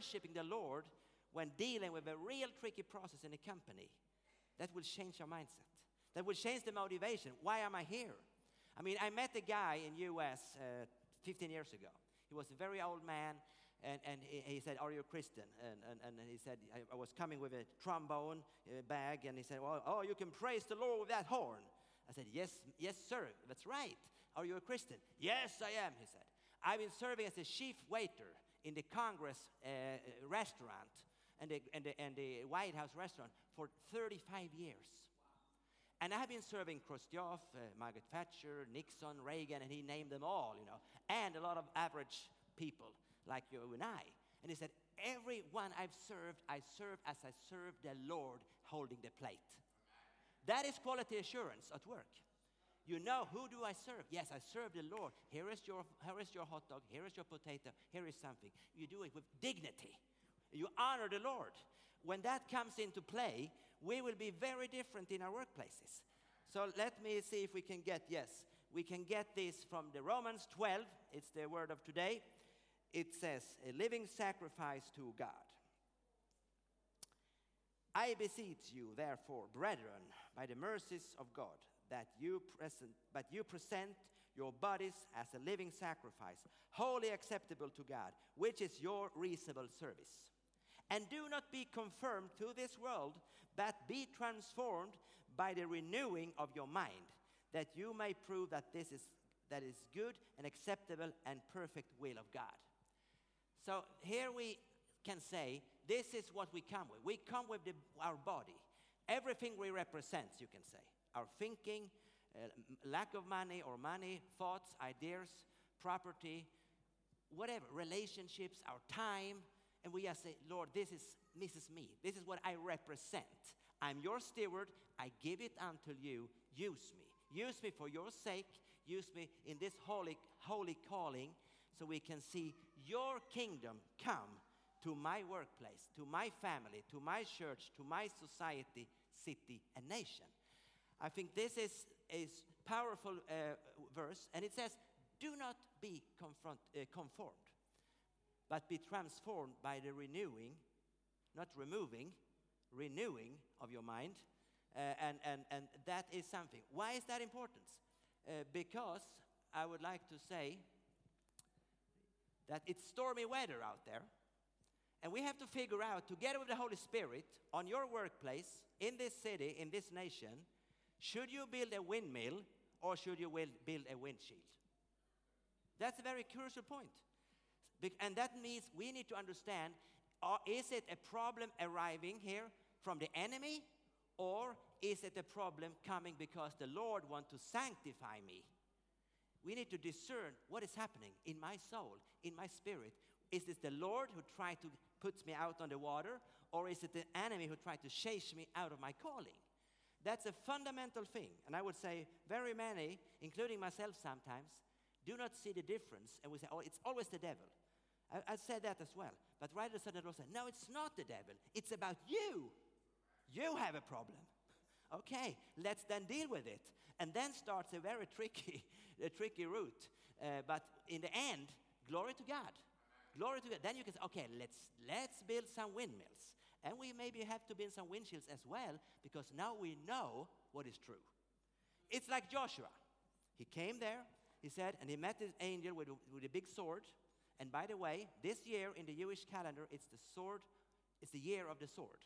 Worshiping the Lord when dealing with a real tricky process in a company. That will change your mindset. That will change the motivation. Why am I here? I mean, I met a guy in U.S. Uh, 15 years ago. He was a very old man, and, and he, he said, "Are you a Christian?" And, and, and he said, I, "I was coming with a trombone bag," and he said, "Well, oh, you can praise the Lord with that horn." I said, "Yes, yes, sir. That's right. Are you a Christian?" "Yes, I am." He said, "I've been serving as a chief waiter in the Congress uh, restaurant and the, and, the, and the White House restaurant for 35 years." And I have been serving Khrushchev, uh, Margaret Thatcher, Nixon, Reagan, and he named them all, you know, and a lot of average people like you and I. And he said, Everyone I've served, I served as I served the Lord holding the plate. That is quality assurance at work. You know, who do I serve? Yes, I serve the Lord. Here is your, here is your hot dog. Here is your potato. Here is something. You do it with dignity. You honor the Lord. When that comes into play, we will be very different in our workplaces. So let me see if we can get, yes, we can get this from the Romans 12. It's the word of today. It says, a living sacrifice to God. I beseech you, therefore, brethren, by the mercies of God, that you present, but you present your bodies as a living sacrifice, wholly acceptable to God, which is your reasonable service. And do not be conformed to this world, but be transformed by the renewing of your mind, that you may prove that this is that is good and acceptable and perfect will of God. So here we can say this is what we come with. We come with the, our body. Everything we represent, you can say. Our thinking, uh, lack of money or money, thoughts, ideas, property, whatever, relationships, our time. And we just say, Lord, this is, is me. This is what I represent. I'm your steward. I give it unto you. Use me. Use me for your sake. Use me in this holy, holy calling so we can see your kingdom come to my workplace, to my family, to my church, to my society, city, and nation. I think this is a powerful uh, verse, and it says, Do not be confront, uh, conformed, but be transformed by the renewing, not removing, renewing of your mind. Uh, and, and, and that is something. Why is that important? Uh, because I would like to say that it's stormy weather out there. And we have to figure out, together with the Holy Spirit, on your workplace, in this city, in this nation, should you build a windmill or should you build a windshield? That's a very crucial point. And that means we need to understand uh, is it a problem arriving here from the enemy or is it a problem coming because the Lord wants to sanctify me? We need to discern what is happening in my soul, in my spirit. Is this the Lord who tried to put me out on the water, or is it the enemy who tried to chase me out of my calling? That's a fundamental thing. And I would say very many, including myself sometimes, do not see the difference. And we say, oh, it's always the devil. I, I said that as well. But right at the said, no, it's not the devil. It's about you. You have a problem. Okay, let's then deal with it. And then starts a very tricky, a tricky route. Uh, but in the end, glory to God. Glory to God. Then you can say, okay, let's, let's build some windmills. And we maybe have to build some windshields as well, because now we know what is true. It's like Joshua. He came there, he said, and he met this angel with a, with a big sword. And by the way, this year in the Jewish calendar, it's the sword, it's the year of the sword,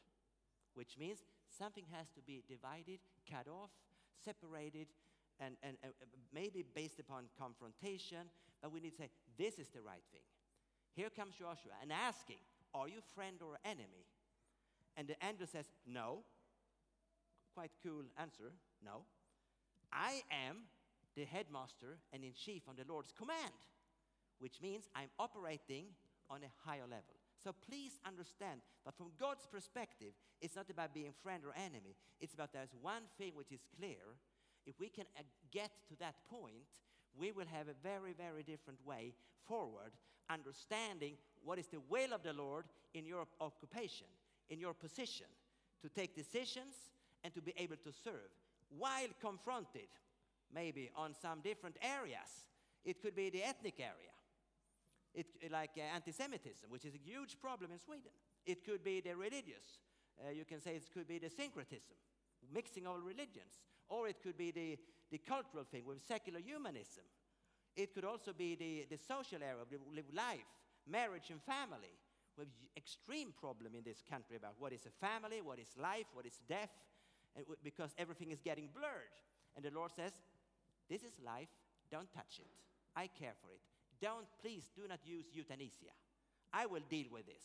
which means something has to be divided, cut off, separated, and, and uh, uh, maybe based upon confrontation. But we need to say, this is the right thing. Here comes Joshua and asking, Are you friend or enemy? And the angel says, No. Quite cool answer. No. I am the headmaster and in chief on the Lord's command. which means I'm operating on a higher level. So please understand that from God's perspective, it's not about being friend or enemy. It's about there's one thing which is clear. If we can uh, get to that point, we will have a very, very different way forward, understanding what is the will of the Lord in your occupation, in your position, to take decisions and to be able to serve while confronted maybe on some different areas. It could be the ethnic area. It, like uh, anti-Semitism, which is a huge problem in Sweden. It could be the religious. Uh, you can say it could be the syncretism, mixing of religions. Or it could be the, the cultural thing with secular humanism. It could also be the, the social area of life, marriage and family. We have extreme problem in this country about what is a family, what is life, what is death, and because everything is getting blurred. And the Lord says, this is life, don't touch it. I care for it. Don't, please do not use euthanasia. I will deal with this.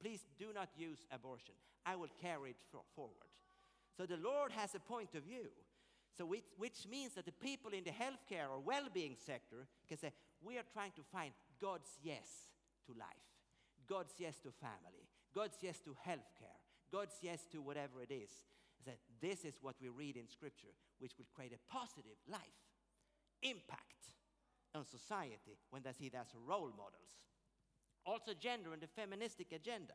Please do not use abortion. I will carry it for- forward. So the Lord has a point of view. So which, which means that the people in the healthcare or well-being sector can say, we are trying to find God's yes to life, God's yes to family, God's yes to healthcare, God's yes to whatever it is. That this is what we read in Scripture, which will create a positive life, impact on society when they see it as role models. Also, gender and the feministic agenda.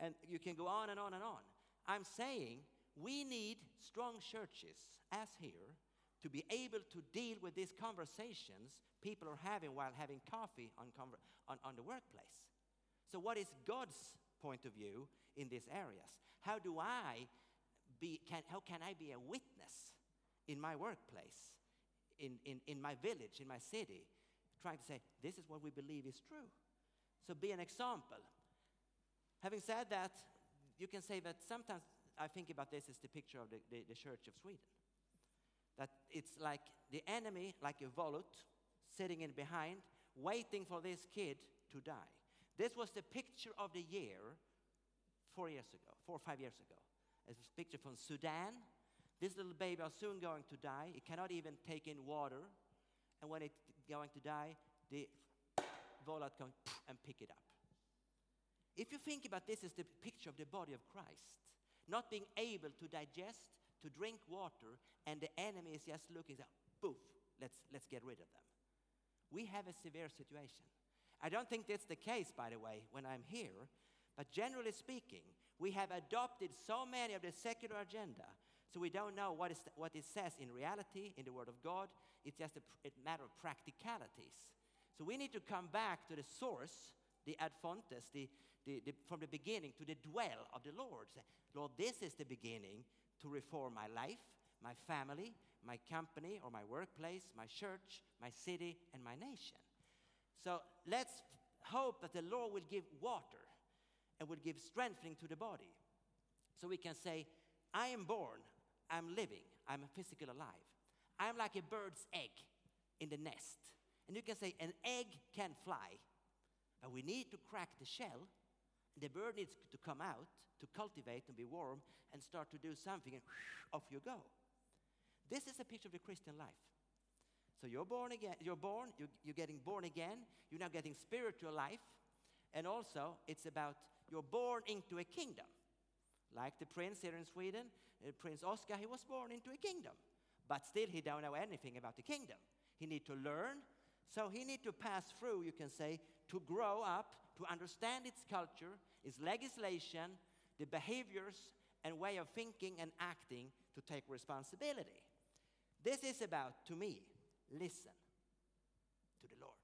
And you can go on and on and on. I'm saying we need strong churches, as here, to be able to deal with these conversations people are having while having coffee on, on, on the workplace. So, what is God's point of view in these areas? How do I be, can, how can I be a witness in my workplace, in, in, in my village, in my city, trying to say, this is what we believe is true? So, be an example. Having said that, you can say that sometimes I think about this as the picture of the, the, the Church of Sweden. That it's like the enemy, like a volut, sitting in behind, waiting for this kid to die. This was the picture of the year four years ago, four or five years ago. It's a picture from Sudan. This little baby is soon going to die. It cannot even take in water. And when it's going to die, the volat comes and pick it up. If you think about this as the picture of the body of Christ, not being able to digest, to drink water, and the enemy is just looking, so, poof, let's, let's get rid of them. We have a severe situation. I don't think that's the case, by the way, when I'm here, but generally speaking, we have adopted so many of the secular agenda, so we don't know what, is what it says in reality, in the Word of God. It's just a, a matter of practicalities. So we need to come back to the source, the ad fontes, the, the, the, from the beginning to the dwell of the Lord. Say, Lord, this is the beginning to reform my life, my family, my company or my workplace, my church, my city, and my nation. So let's hope that the Lord will give water and will give strengthening to the body. So we can say, I am born, I'm living, I'm physically alive. I'm like a bird's egg in the nest. And you can say, an egg can fly, but we need to crack the shell. The bird needs to come out to cultivate and be warm and start to do something, and off you go. This is a picture of the Christian life. So you're born again, you're born, you're, you're getting born again, you're now getting spiritual life, and also it's about you're born into a kingdom. Like the prince here in Sweden, uh, Prince Oscar, he was born into a kingdom, but still he don't know anything about the kingdom. He need to learn, so he need to pass through, you can say, to grow up, to understand its culture, its legislation, the behaviors and way of thinking and acting to take responsibility. This is about, to me, listen to the Lord.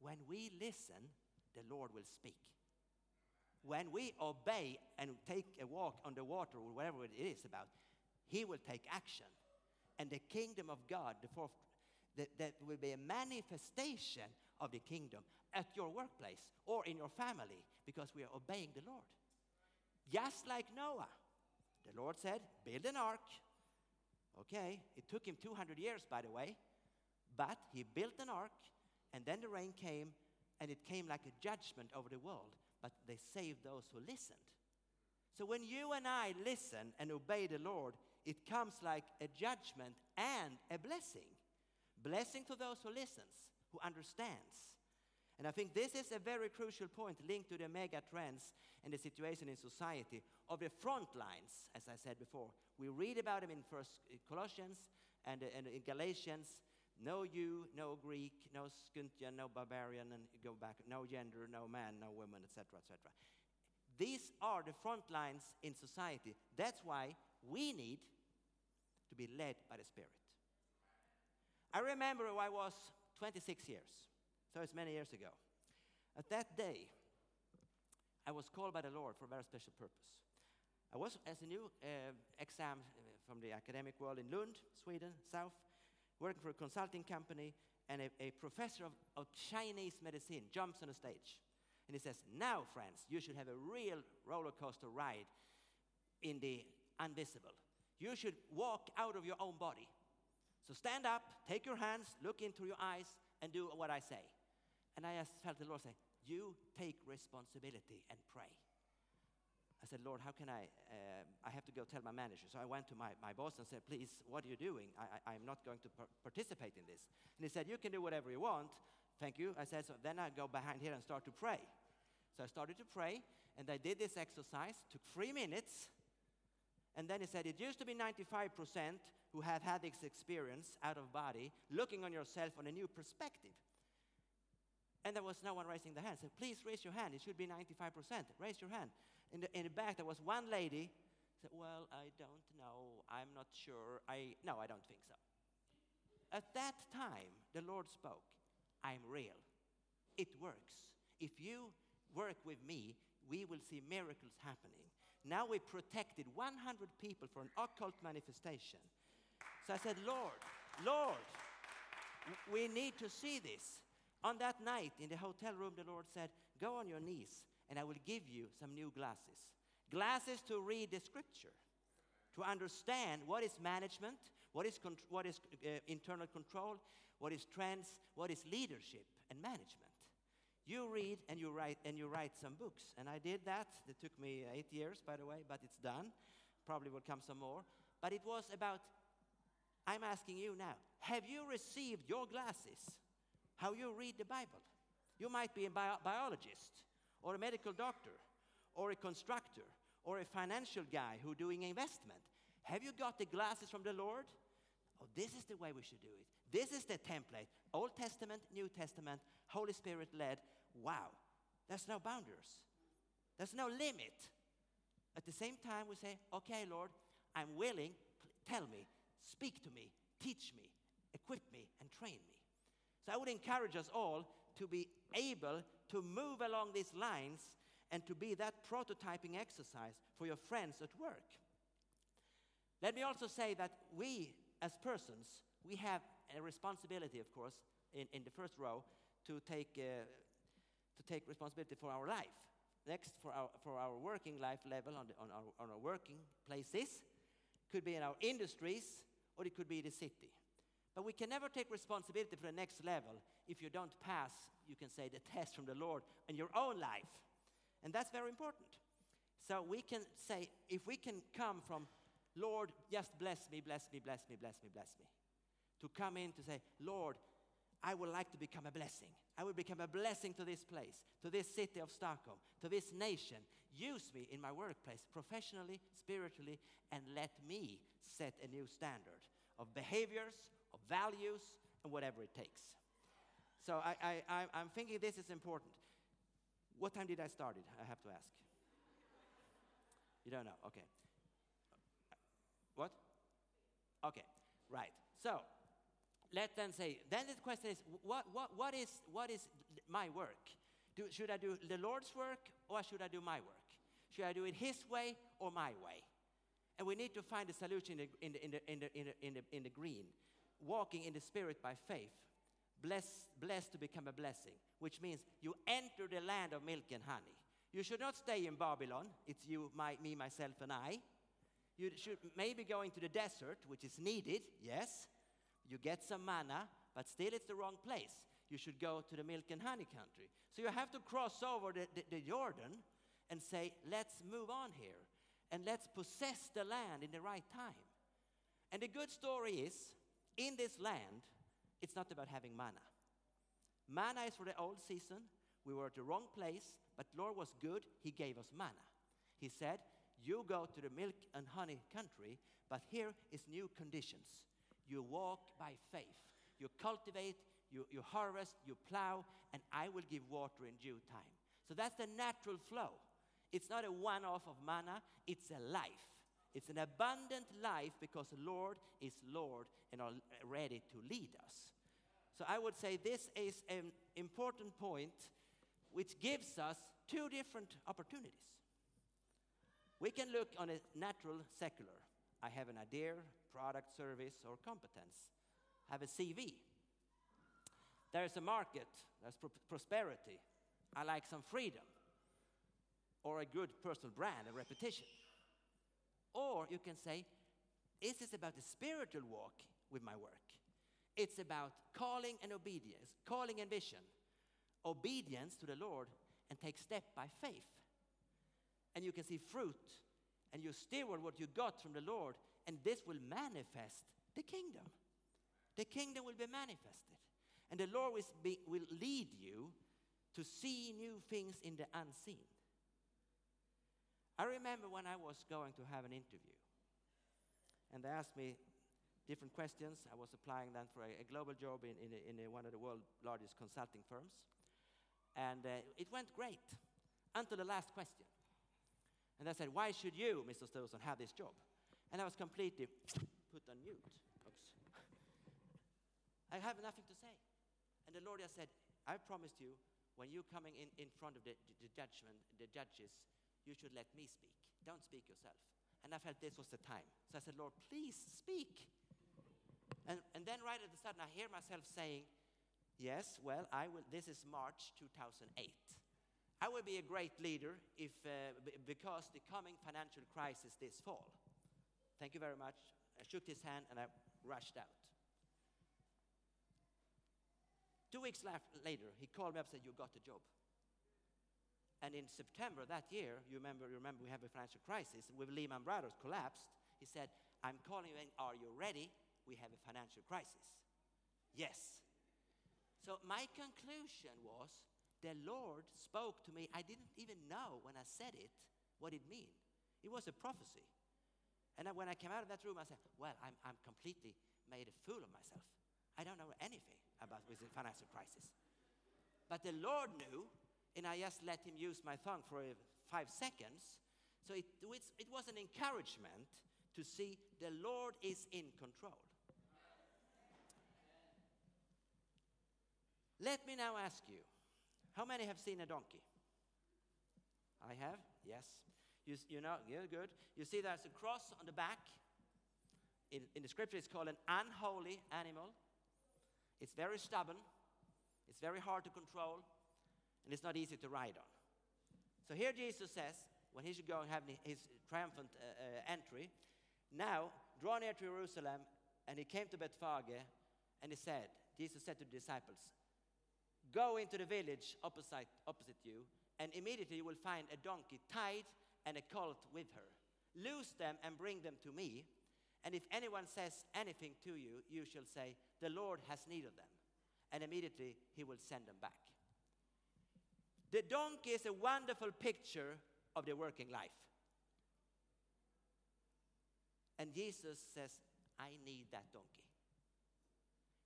When we listen, the Lord will speak. When we obey and take a walk on the water or whatever it is about, He will take action. And the kingdom of God, the fourth, that, that will be a manifestation of the kingdom at your workplace or in your family because we are obeying the Lord. Just like Noah, the Lord said, Build an ark. Okay, it took him 200 years, by the way, but he built an ark, and then the rain came, and it came like a judgment over the world, but they saved those who listened. So when you and I listen and obey the Lord, it comes like a judgment and a blessing. Blessing to those who listens, who understands. And I think this is a very crucial point linked to the mega trends and the situation in society of the front lines, as I said before. We read about them in First Colossians and, and in Galatians. No you, no Greek, no Scythian, no barbarian, and go back, no gender, no man, no woman, etc., etc. These are the front lines in society. That's why we need to be led by the Spirit. I remember I was 26 years, so it's many years ago. At that day, I was called by the Lord for a very special purpose. I was, as a new uh, exam uh, from the academic world in Lund, Sweden, south, working for a consulting company, and a, a professor of, of Chinese medicine jumps on the stage. And he says, Now, friends, you should have a real roller coaster ride in the invisible. You should walk out of your own body. So stand up, take your hands, look into your eyes, and do what I say. And I just felt the Lord say, You take responsibility and pray. I said, Lord, how can I? Uh, I have to go tell my manager. So I went to my, my boss and said, Please, what are you doing? I, I'm not going to par- participate in this. And he said, You can do whatever you want. Thank you. I said, So then I go behind here and start to pray. So I started to pray, and I did this exercise, took three minutes. And then he said, It used to be 95% who have had this experience out of body, looking on yourself on a new perspective. And there was no one raising their hand. So please raise your hand. It should be 95%. Raise your hand. In the, in the back, there was one lady. Said, "Well, I don't know. I'm not sure. I no, I don't think so." At that time, the Lord spoke. I'm real. It works. If you work with me, we will see miracles happening. Now we protected 100 people for an occult manifestation. So I said, Lord, Lord, we need to see this. On that night in the hotel room, the Lord said, Go on your knees, and I will give you some new glasses. Glasses to read the scripture, to understand what is management, what is, what is uh, internal control, what is trends, what is leadership and management. You read and you write and you write some books, and I did that. It took me eight years, by the way, but it's done. Probably will come some more. But it was about. I'm asking you now: Have you received your glasses? How you read the Bible? You might be a bio- biologist, or a medical doctor, or a constructor, or a financial guy who doing investment. Have you got the glasses from the Lord? Oh, this is the way we should do it. This is the template. Old Testament, New Testament, Holy Spirit led. Wow. There's no boundaries. There's no limit. At the same time, we say, okay, Lord, I'm willing. Tell me, speak to me, teach me, equip me, and train me. So I would encourage us all to be able to move along these lines and to be that prototyping exercise for your friends at work. Let me also say that we, as persons, we have a responsibility, of course, in, in the first row, to take, uh, to take responsibility for our life. Next, for our, for our working life level on, the, on, our, on our working places, could be in our industries, or it could be the city. But we can never take responsibility for the next level if you don't pass, you can say, the test from the Lord in your own life. And that's very important. So we can say, if we can come from, Lord, just bless me, bless me, bless me, bless me, bless me, to come in to say, Lord, I would like to become a blessing. I will become a blessing to this place, to this city of Stockholm, to this nation. Use me in my workplace, professionally, spiritually, and let me set a new standard of behaviors, of values, and whatever it takes. So I, I, I'm thinking this is important. What time did I start it? I have to ask. You don't know? Okay. What? Okay, right. So let them say, then the question is, what, what, what, is, what is my work? Do, should I do the Lord's work or should I do my work? Should I do it His way or my way? And we need to find a solution in the, in the, in the, in the, in the, in the green. Walking in the Spirit by faith. Blessed, blessed to become a blessing, which means you enter the land of milk and honey. You should not stay in Babylon. It's you, my, me, myself, and I. You should maybe go into the desert, which is needed, yes. You get some manna, but still it's the wrong place. You should go to the milk and honey country. So you have to cross over the, the, the Jordan and say, let's move on here and let's possess the land in the right time. And the good story is, in this land, it's not about having manna. Manna is for the old season. We were at the wrong place, but Lord was good. He gave us manna. He said, You go to the milk and honey country, but here is new conditions. You walk by faith. You cultivate, you, you harvest, you plow, and I will give water in due time. So that's the natural flow. It's not a one off of manna, it's a life. It's an abundant life because the Lord is Lord and are ready to lead us. So I would say this is an important point which gives us two different opportunities. We can look on a natural secular. I have an idea, product, service, or competence. Have a CV. There's a market, there's pro- prosperity. I like some freedom, or a good personal brand, a reputation. Or you can say, this is about the spiritual walk with my work? It's about calling and obedience, calling and vision, obedience to the Lord, and take step by faith. And you can see fruit, and you steward what you got from the Lord, and this will manifest the kingdom. The kingdom will be manifested, and the Lord will, be, will lead you to see new things in the unseen. I remember when I was going to have an interview, and they asked me different questions. I was applying then for a, a global job in, in, in a, one of the world's largest consulting firms. And uh, it went great until the last question. And they said, Why should you, Mr. Stosen, have this job? And I was completely put on mute. Oops. I have nothing to say. And the Lord just said, I promised you, when you're coming in, in front of the, the judgment, the judges, you should let me speak. Don't speak yourself. And I felt this was the time. So I said, Lord, please speak. And, and then right at the sudden, I hear myself saying, Yes, well, I will. This is March 2008. I will be a great leader if, uh, because the coming financial crisis this fall. Thank you very much. I shook his hand and I rushed out. Two weeks later, he called me up and said, You got the job. And in September that year, you remember, you remember we have a financial crisis with Lehman Brothers collapsed. He said, I'm calling you in, are you ready? We have a financial crisis. Yes. So my conclusion was the Lord spoke to me. I didn't even know when I said it what it meant. It was a prophecy. And when I came out of that room, I said, Well, I'm, I'm completely made a fool of myself. I don't know anything about with the financial crisis. But the Lord knew, and I just let Him use my tongue for five seconds. So it, it was an encouragement to see the Lord is in control. Let me now ask you how many have seen a donkey? I have, yes. You, you know, yeah, good. You see there's a cross on the back. In, in the scripture, it's called an unholy animal. It's very stubborn, it's very hard to control, and it's not easy to ride on. So here Jesus says, when he should go and have his triumphant uh, uh, entry, now draw near to Jerusalem, and he came to Bethphage, and he said, Jesus said to the disciples, Go into the village opposite, opposite you, and immediately you will find a donkey tied and a colt with her. Loose them and bring them to me. And if anyone says anything to you, you shall say, The Lord has need of them. And immediately he will send them back. The donkey is a wonderful picture of the working life. And Jesus says, I need that donkey.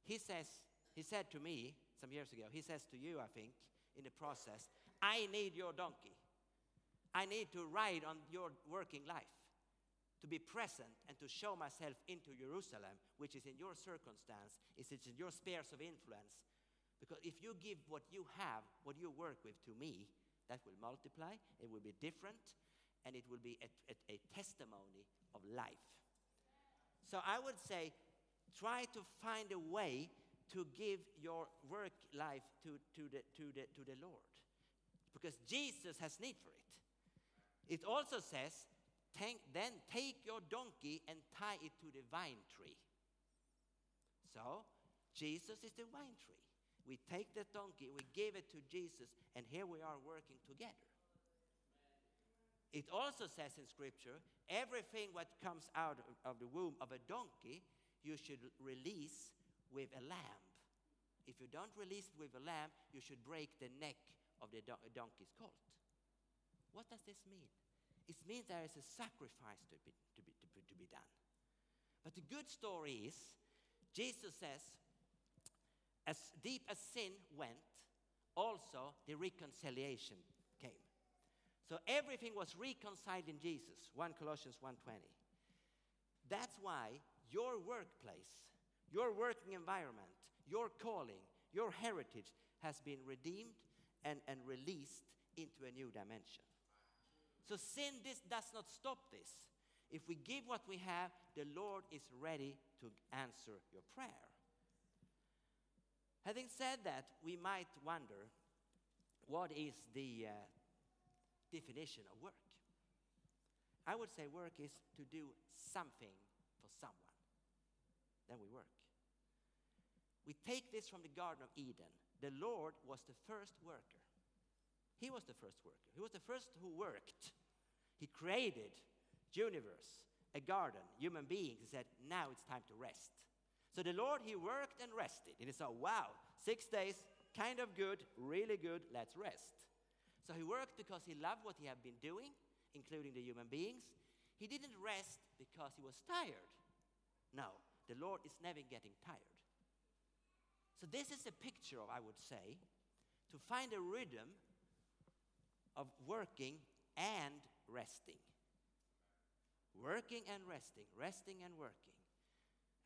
He says, he said to me some years ago, he says to you, I think, in the process, I need your donkey. I need to ride on your working life, to be present and to show myself into Jerusalem, which is in your circumstance, is it's in your spheres of influence. Because if you give what you have, what you work with to me, that will multiply, it will be different, and it will be a, a- a testimony of life. So I would say, try to find a way to give your work life to, to, the, to, the, to the Lord. Because Jesus has need for it. It also says, then take your donkey and tie it to the vine tree. So, Jesus is the vine tree. We take the donkey, we give it to Jesus, and here we are working together. It also says in Scripture, everything what comes out of, the womb of a donkey, you should release with a lamb. If you don't release it with a lamb, you should break the neck of the don- donkey's colt. What does this mean? It means there is a sacrifice to be, to be, to be, to be done. But the good story is, Jesus says, as deep as sin went, also the reconciliation came. So everything was reconciled in Jesus, 1 Colossians 1:20. That's why your workplace, your working environment, your calling, your heritage has been redeemed and, and released into a new dimension. So sin this does not stop this. If we give what we have, the Lord is ready to answer your prayer. Having said that, we might wonder what is the uh, definition of work? I would say work is to do something for someone. Then we work. We take this from the Garden of Eden. The Lord was the first worker. He was the first worker. He was the first who worked. He created the universe, a garden, human beings. He said, now it's time to rest. So the Lord, he worked and rested. And he said, wow, six days, kind of good, really good, let's rest. So he worked because he loved what he had been doing, including the human beings. He didn't rest because he was tired. No, the Lord is never getting tired. So this is a picture of, I would say, to find a rhythm of working and resting. Working and resting, resting and working.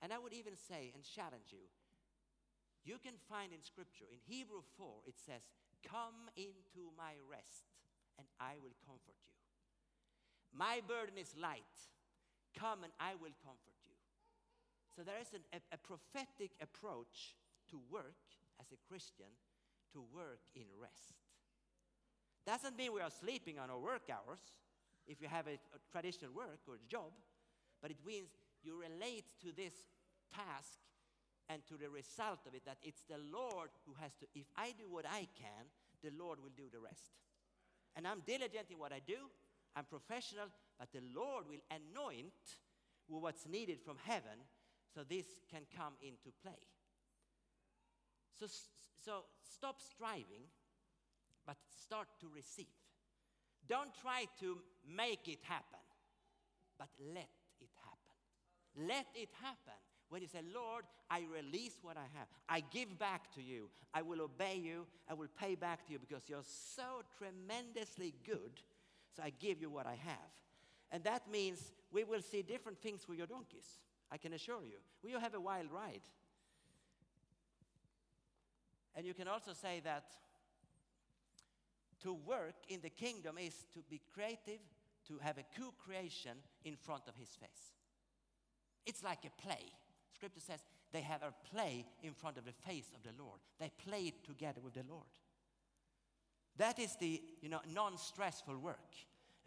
And I would even say and challenge you you can find in Scripture, in Hebrew 4, it says, Come into my rest, and I will comfort you. My burden is light. Come, and I will comfort you. So there is an, a, a prophetic approach to work as a Christian, to work in rest. Doesn't mean we are sleeping on our work hours if you have a, a traditional work or job, but it means you relate to this task and to the result of it that it's the Lord who has to, if I do what I can, the Lord will do the rest. And I'm diligent in what I do, I'm professional, but the Lord will anoint what's needed from heaven so this can come into play. So, so stop striving, but start to receive. Don't try to make it happen, but let. Let it happen. When you say, Lord, I release what I have, I give back to you, I will obey you, I will pay back to you because you're so tremendously good. So I give you what I have. And that means we will see different things with your donkeys. I can assure you. We will have a wild ride. And you can also say that to work in the kingdom is to be creative, to have a co creation in front of his face. It's like a play. Scripture says they have a play in front of the face of the Lord. They play it together with the Lord. That is the you know, non stressful work.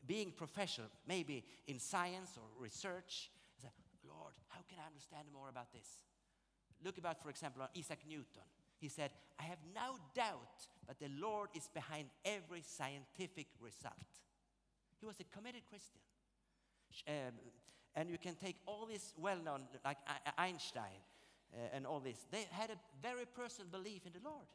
Being professional, maybe in science or research. Say, Lord, how can I understand more about this? Look about, for example, on Isaac Newton. He said, I have no doubt that the Lord is behind every scientific result. He was a committed Christian. Um, and you can take all these well known, like Einstein uh, and all this, they had a very personal belief in the Lord.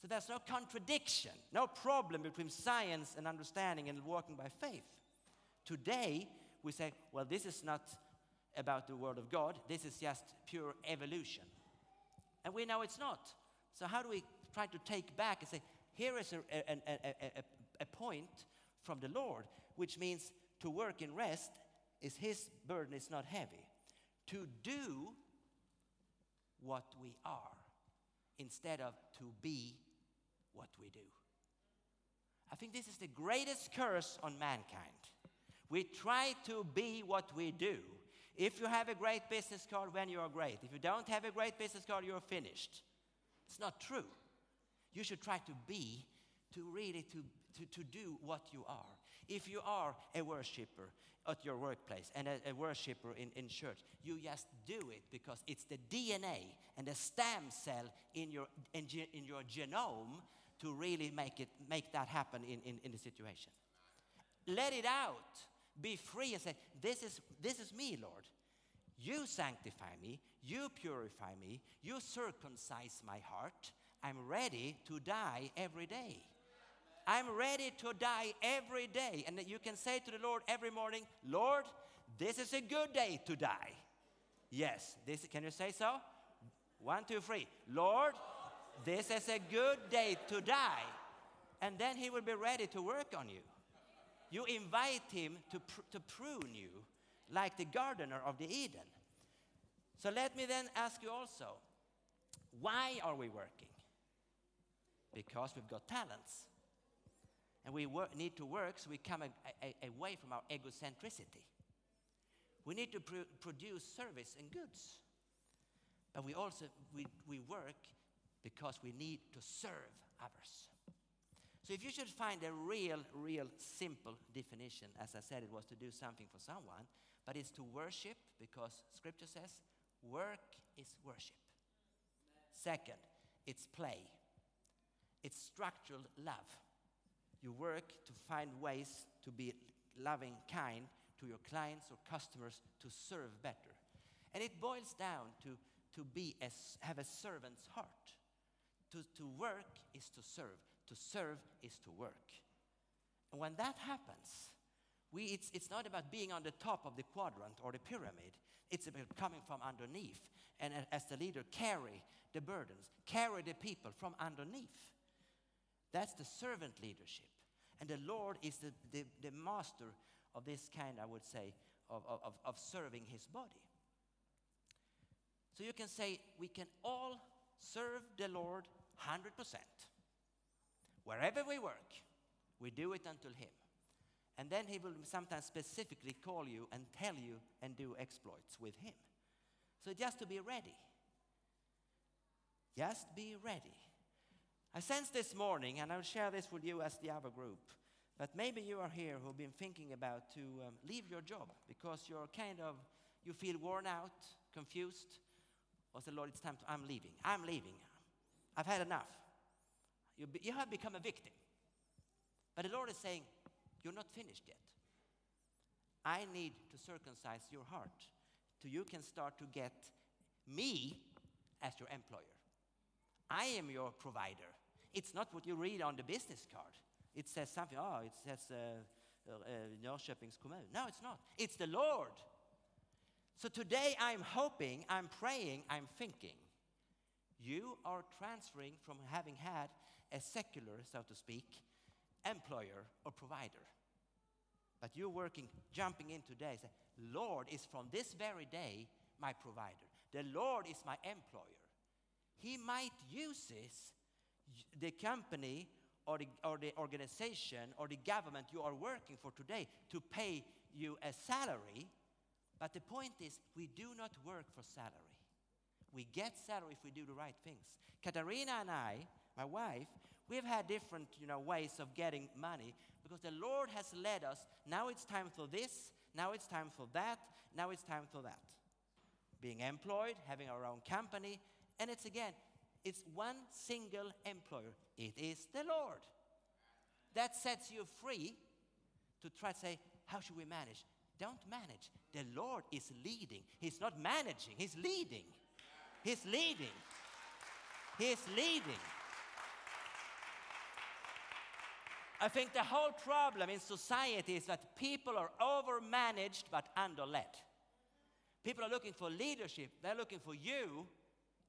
So there's no contradiction, no problem between science and understanding and walking by faith. Today, we say, well, this is not about the Word of God, this is just pure evolution. And we know it's not. So, how do we try to take back and say, here is a, a, a, a point from the Lord, which means to work in rest is His burden is not heavy. To do what we are instead of to be what we do. I think this is the greatest curse on mankind. We try to be what we do. If you have a great business card, when you are great. If you don't have a great business card, you're finished. It's not true. You should try to be, to really to, to, to do what you are. If you are a worshiper at your workplace and a, a worshiper in, in church, you just do it because it's the DNA and the stem cell in your, in, in your genome to really make, it, make that happen in, in, in the situation. Let it out. Be free and say, this is, this is me, Lord. You sanctify me, you purify me, you circumcise my heart. I'm ready to die every day. I'm ready to die every day. And you can say to the Lord every morning, Lord, this is a good day to die. Yes, this can you say so? One, two, three. Lord, this is a good day to die. And then he will be ready to work on you. You invite him to, pr- to prune you like the gardener of the Eden. So let me then ask you also why are we working? Because we've got talents. And we work, need to work so we come a, a- away from our egocentricity. We need to pro- produce service and goods. But we also we, we work because we need to serve others. So if you should find a real, real simple definition, as I said, it was to do something for someone, but it's to worship because Scripture says work is worship. Second, it's play. It's structural love. You work to find ways to be loving, kind to your clients or customers to serve better. And it boils down to, to be a have a servant's heart. To, to work is to serve. To serve is to work. And when that happens, we, it's, it's not about being on the top of the quadrant or the pyramid. It's about coming from underneath. And as the leader, carry the burdens, carry the people from underneath. That's the servant leadership. And the Lord is the, the, the master of this kind, I would say, of, of, of serving his body. So you can say we can all serve the Lord 100%. Wherever we work, we do it until Him. And then He will sometimes specifically call you and tell you and do exploits with Him. So just to be ready. Just be ready. I sense this morning, and I'll share this with you as the other group, but maybe you are here who've been thinking about to um, leave your job because you're kind of, you feel worn out, confused. Or say, Lord, it's time to, I'm leaving. I'm leaving. I've had enough. You, be, you have become a victim. But the Lord is saying, You're not finished yet. I need to circumcise your heart so you can start to get me as your employer. I am your provider. It's not what you read on the business card. It says something, oh, it says uh, uh, uh, Norrköpings kommun. No, it's not. It's the Lord. So today I'm hoping, I'm praying, I'm thinking. You are transferring from having had a secular, so to speak, employer or provider. But you're working, jumping in today, say, Lord is from this very day my provider. The Lord is my employer. He might use this, the company or the, or the organization or the government you are working for today to pay you a salary. But the point is, we do not work for salary. We get salary if we do the right things. Katarina and I, my wife, we've had different you know, ways of getting money because the Lord has led us. Now it's time for this, now it's time for that, now it's time for that. Being employed, having our own company, and it's again, it's one single employer. It is the Lord. That sets you free to try to say, how should we manage? Don't manage. The Lord is leading. He's not managing, He's leading. He's leading. He's leading. I think the whole problem in society is that people are overmanaged but underled. People are looking for leadership, they're looking for you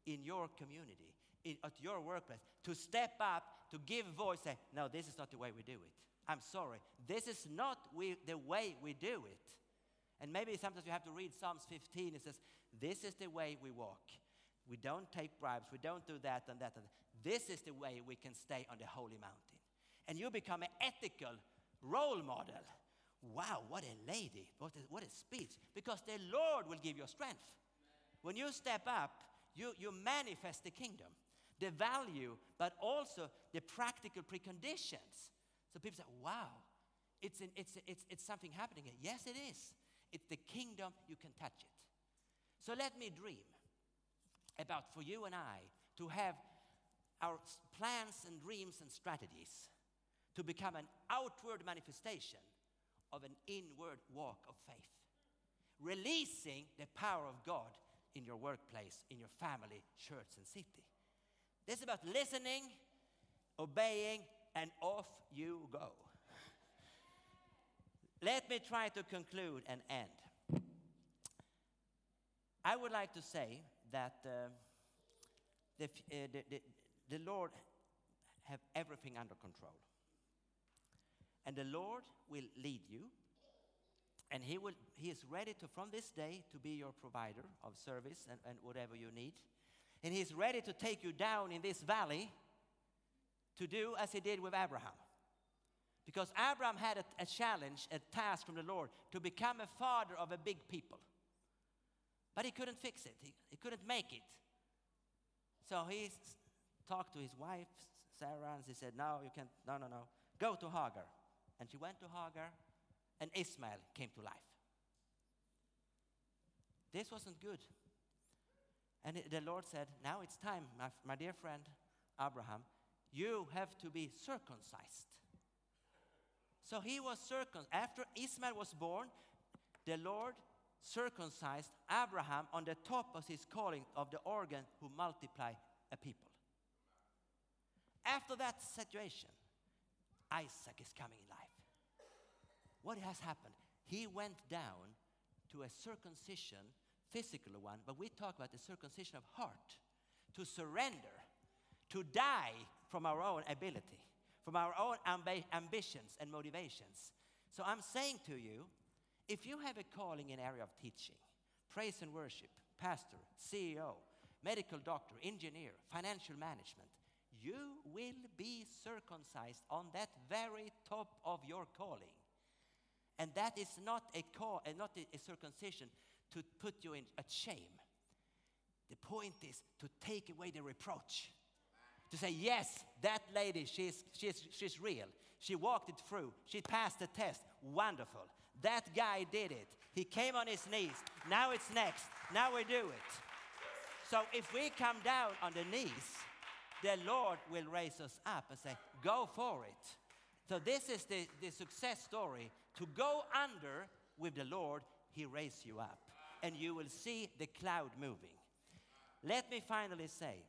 in your community, in, at your workplace, to step up, to give voice, say, no, this is not the way we do it. I'm sorry. This is not we, the way we do it. And maybe sometimes you have to read Psalms 15. It says, This is the way we walk. We don't take bribes. We don't do that and that and that. This is the way we can stay on the holy mountain. And you become an ethical role model. Wow, what a lady. What a, what a speech. Because the Lord will give you strength. When you step up, you, you manifest the kingdom, the value, but also the practical preconditions. So people say, wow, it's, an, it's, it's, it's something happening. Yes, it is. It's the kingdom, you can touch it. So let me dream about for you and I to have our plans and dreams and strategies to become an outward manifestation of an inward walk of faith. releasing the power of God in your workplace, in your family, church, and city. This is about listening, obeying, and off you go. Let me try to conclude and end. I would like to say that uh, the, uh, the, the, the Lord have everything under control. And the Lord will lead you. And he, will, he is ready to, from this day, to be your provider of service and, and whatever you need. And He's ready to take you down in this valley to do as He did with Abraham. Because Abraham had a, a challenge, a task from the Lord to become a father of a big people. But he couldn't fix it, he, he couldn't make it. So he talked to his wife, Sarah, and she said, No, you can't, no, no, no. Go to Hagar. And she went to Hagar, and Ishmael came to life. This wasn't good. And the Lord said, Now it's time, my, my dear friend Abraham, you have to be circumcised. So he was circumcised. After Ishmael was born, the Lord circumcised Abraham on the top of his calling of the organ who multiply a people. After that situation, Isaac is coming in life. What has happened? He went down to a circumcision, physical one, but we talk about the circumcision of heart, to surrender, to die from our own ability, from our own ambi- ambitions and motivations. So I'm saying to you, if you have a calling in area of teaching, praise and worship, pastor, CEO, medical doctor, engineer, financial management, you will be circumcised on that very top of your calling. And that is not a call, and not a, a circumcision to put you in a shame. The point is to take away the reproach. To say, yes, that lady, she's, she's, she's real. She walked it through. She passed the test. Wonderful. That guy did it. He came on his knees. Now it's next. Now we do it. So if we come down on the knees, the Lord will raise us up and say, Go for it. So this is the, the success story. To go under with the Lord, He raised you up. And you will see the cloud moving. Let me finally say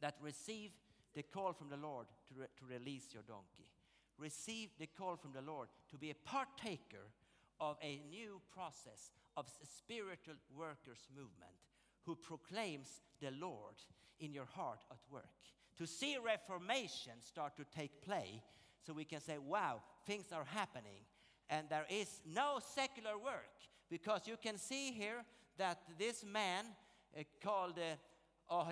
that receive the call from the Lord to, re- to release your donkey. Receive the call from the Lord to be a partaker of a new process of spiritual workers movement who proclaims the Lord in your heart at work. To see reformation start to take place so we can say, wow, things are happening. And there is no secular work because you can see here that this man uh, called uh,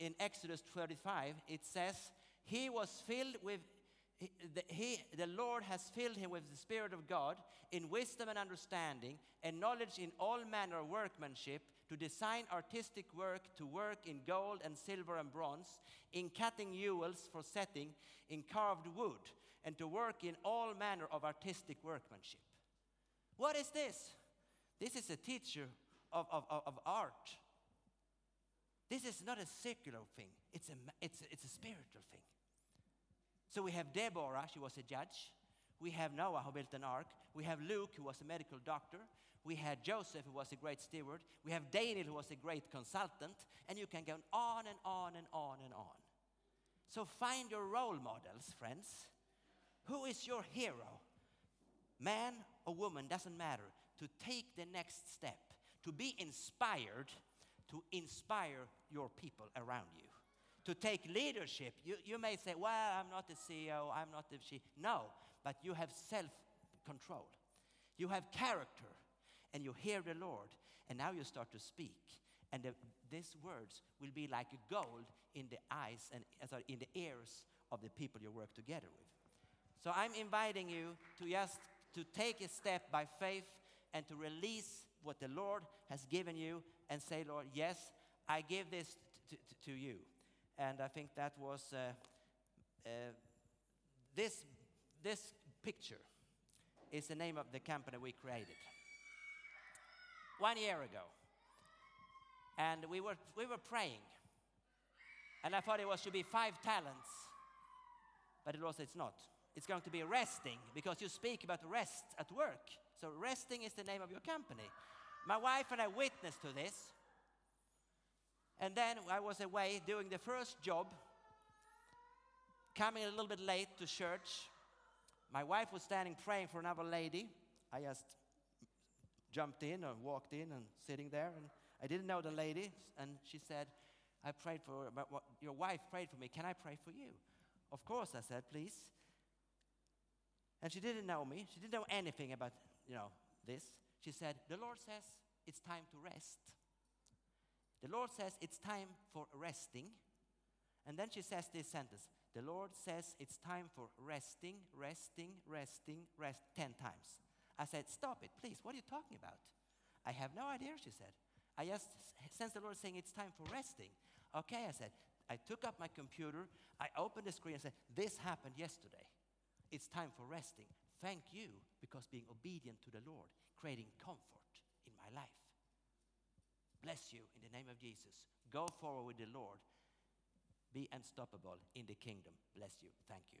in Exodus 35, it says, he was filled with he, the, he, the Lord has filled him with the Spirit of God in wisdom and understanding and knowledge in all manner of workmanship to design artistic work, to work in gold and silver and bronze, in cutting jewels for setting, in carved wood, and to work in all manner of artistic workmanship. What is this? This is a teacher of, of, of, art. This is not a secular thing, it's a, it's, a- it's a spiritual thing. So we have Deborah, she was a judge. We have Noah, who built an ark. We have Luke, who was a medical doctor. We had Joseph, who was a great steward. We have Daniel, who was a great consultant. And you can go on and on and on and on. So find your role models, friends. Who is your hero? Man or woman, doesn't matter. To take the next step, to be inspired, to inspire your people around you to take leadership. You, you may say, Well, I'm not the CEO, I'm not the she. No, but you have self control, you have character, and you hear the Lord, and now you start to speak. And the, these words will be like gold in the eyes and uh, sorry, in the ears of the people you work together with. So I'm inviting you to just to take a step by faith and to release what the Lord has given you and say, Lord, yes, I give this to you. And I think that was uh, uh, this, this picture is the name of the company we created one year ago. And we were, we were praying. And I thought it was to be five talents. But it was, it's not. It's going to be resting because you speak about rest at work. So resting is the name of your company. My wife and I witnessed to this. And then I was away doing the first job, coming a little bit late to church. My wife was standing praying for another lady. I just jumped in or walked in and sitting there, and I didn't know the lady. And she said, I prayed for your wife prayed for me. Can I pray for you? Of course, I said, please. And she didn't know me. She didn't know anything about, you know, this. She said, The Lord says it's time to rest. The Lord says it's time for resting. And then she says this sentence The Lord says it's time for resting, resting, resting, rest 10 times. I said, Stop it, please. What are you talking about? I have no idea, she said. I just sense the Lord saying it's time for resting. Okay, I said. I took up my computer, I opened the screen and said, This happened yesterday. It's time for resting. Thank you because being obedient to the Lord, creating comfort in my life. Bless you in the name of Jesus. Go forward with the Lord. Be unstoppable in the kingdom. Bless you. Thank you.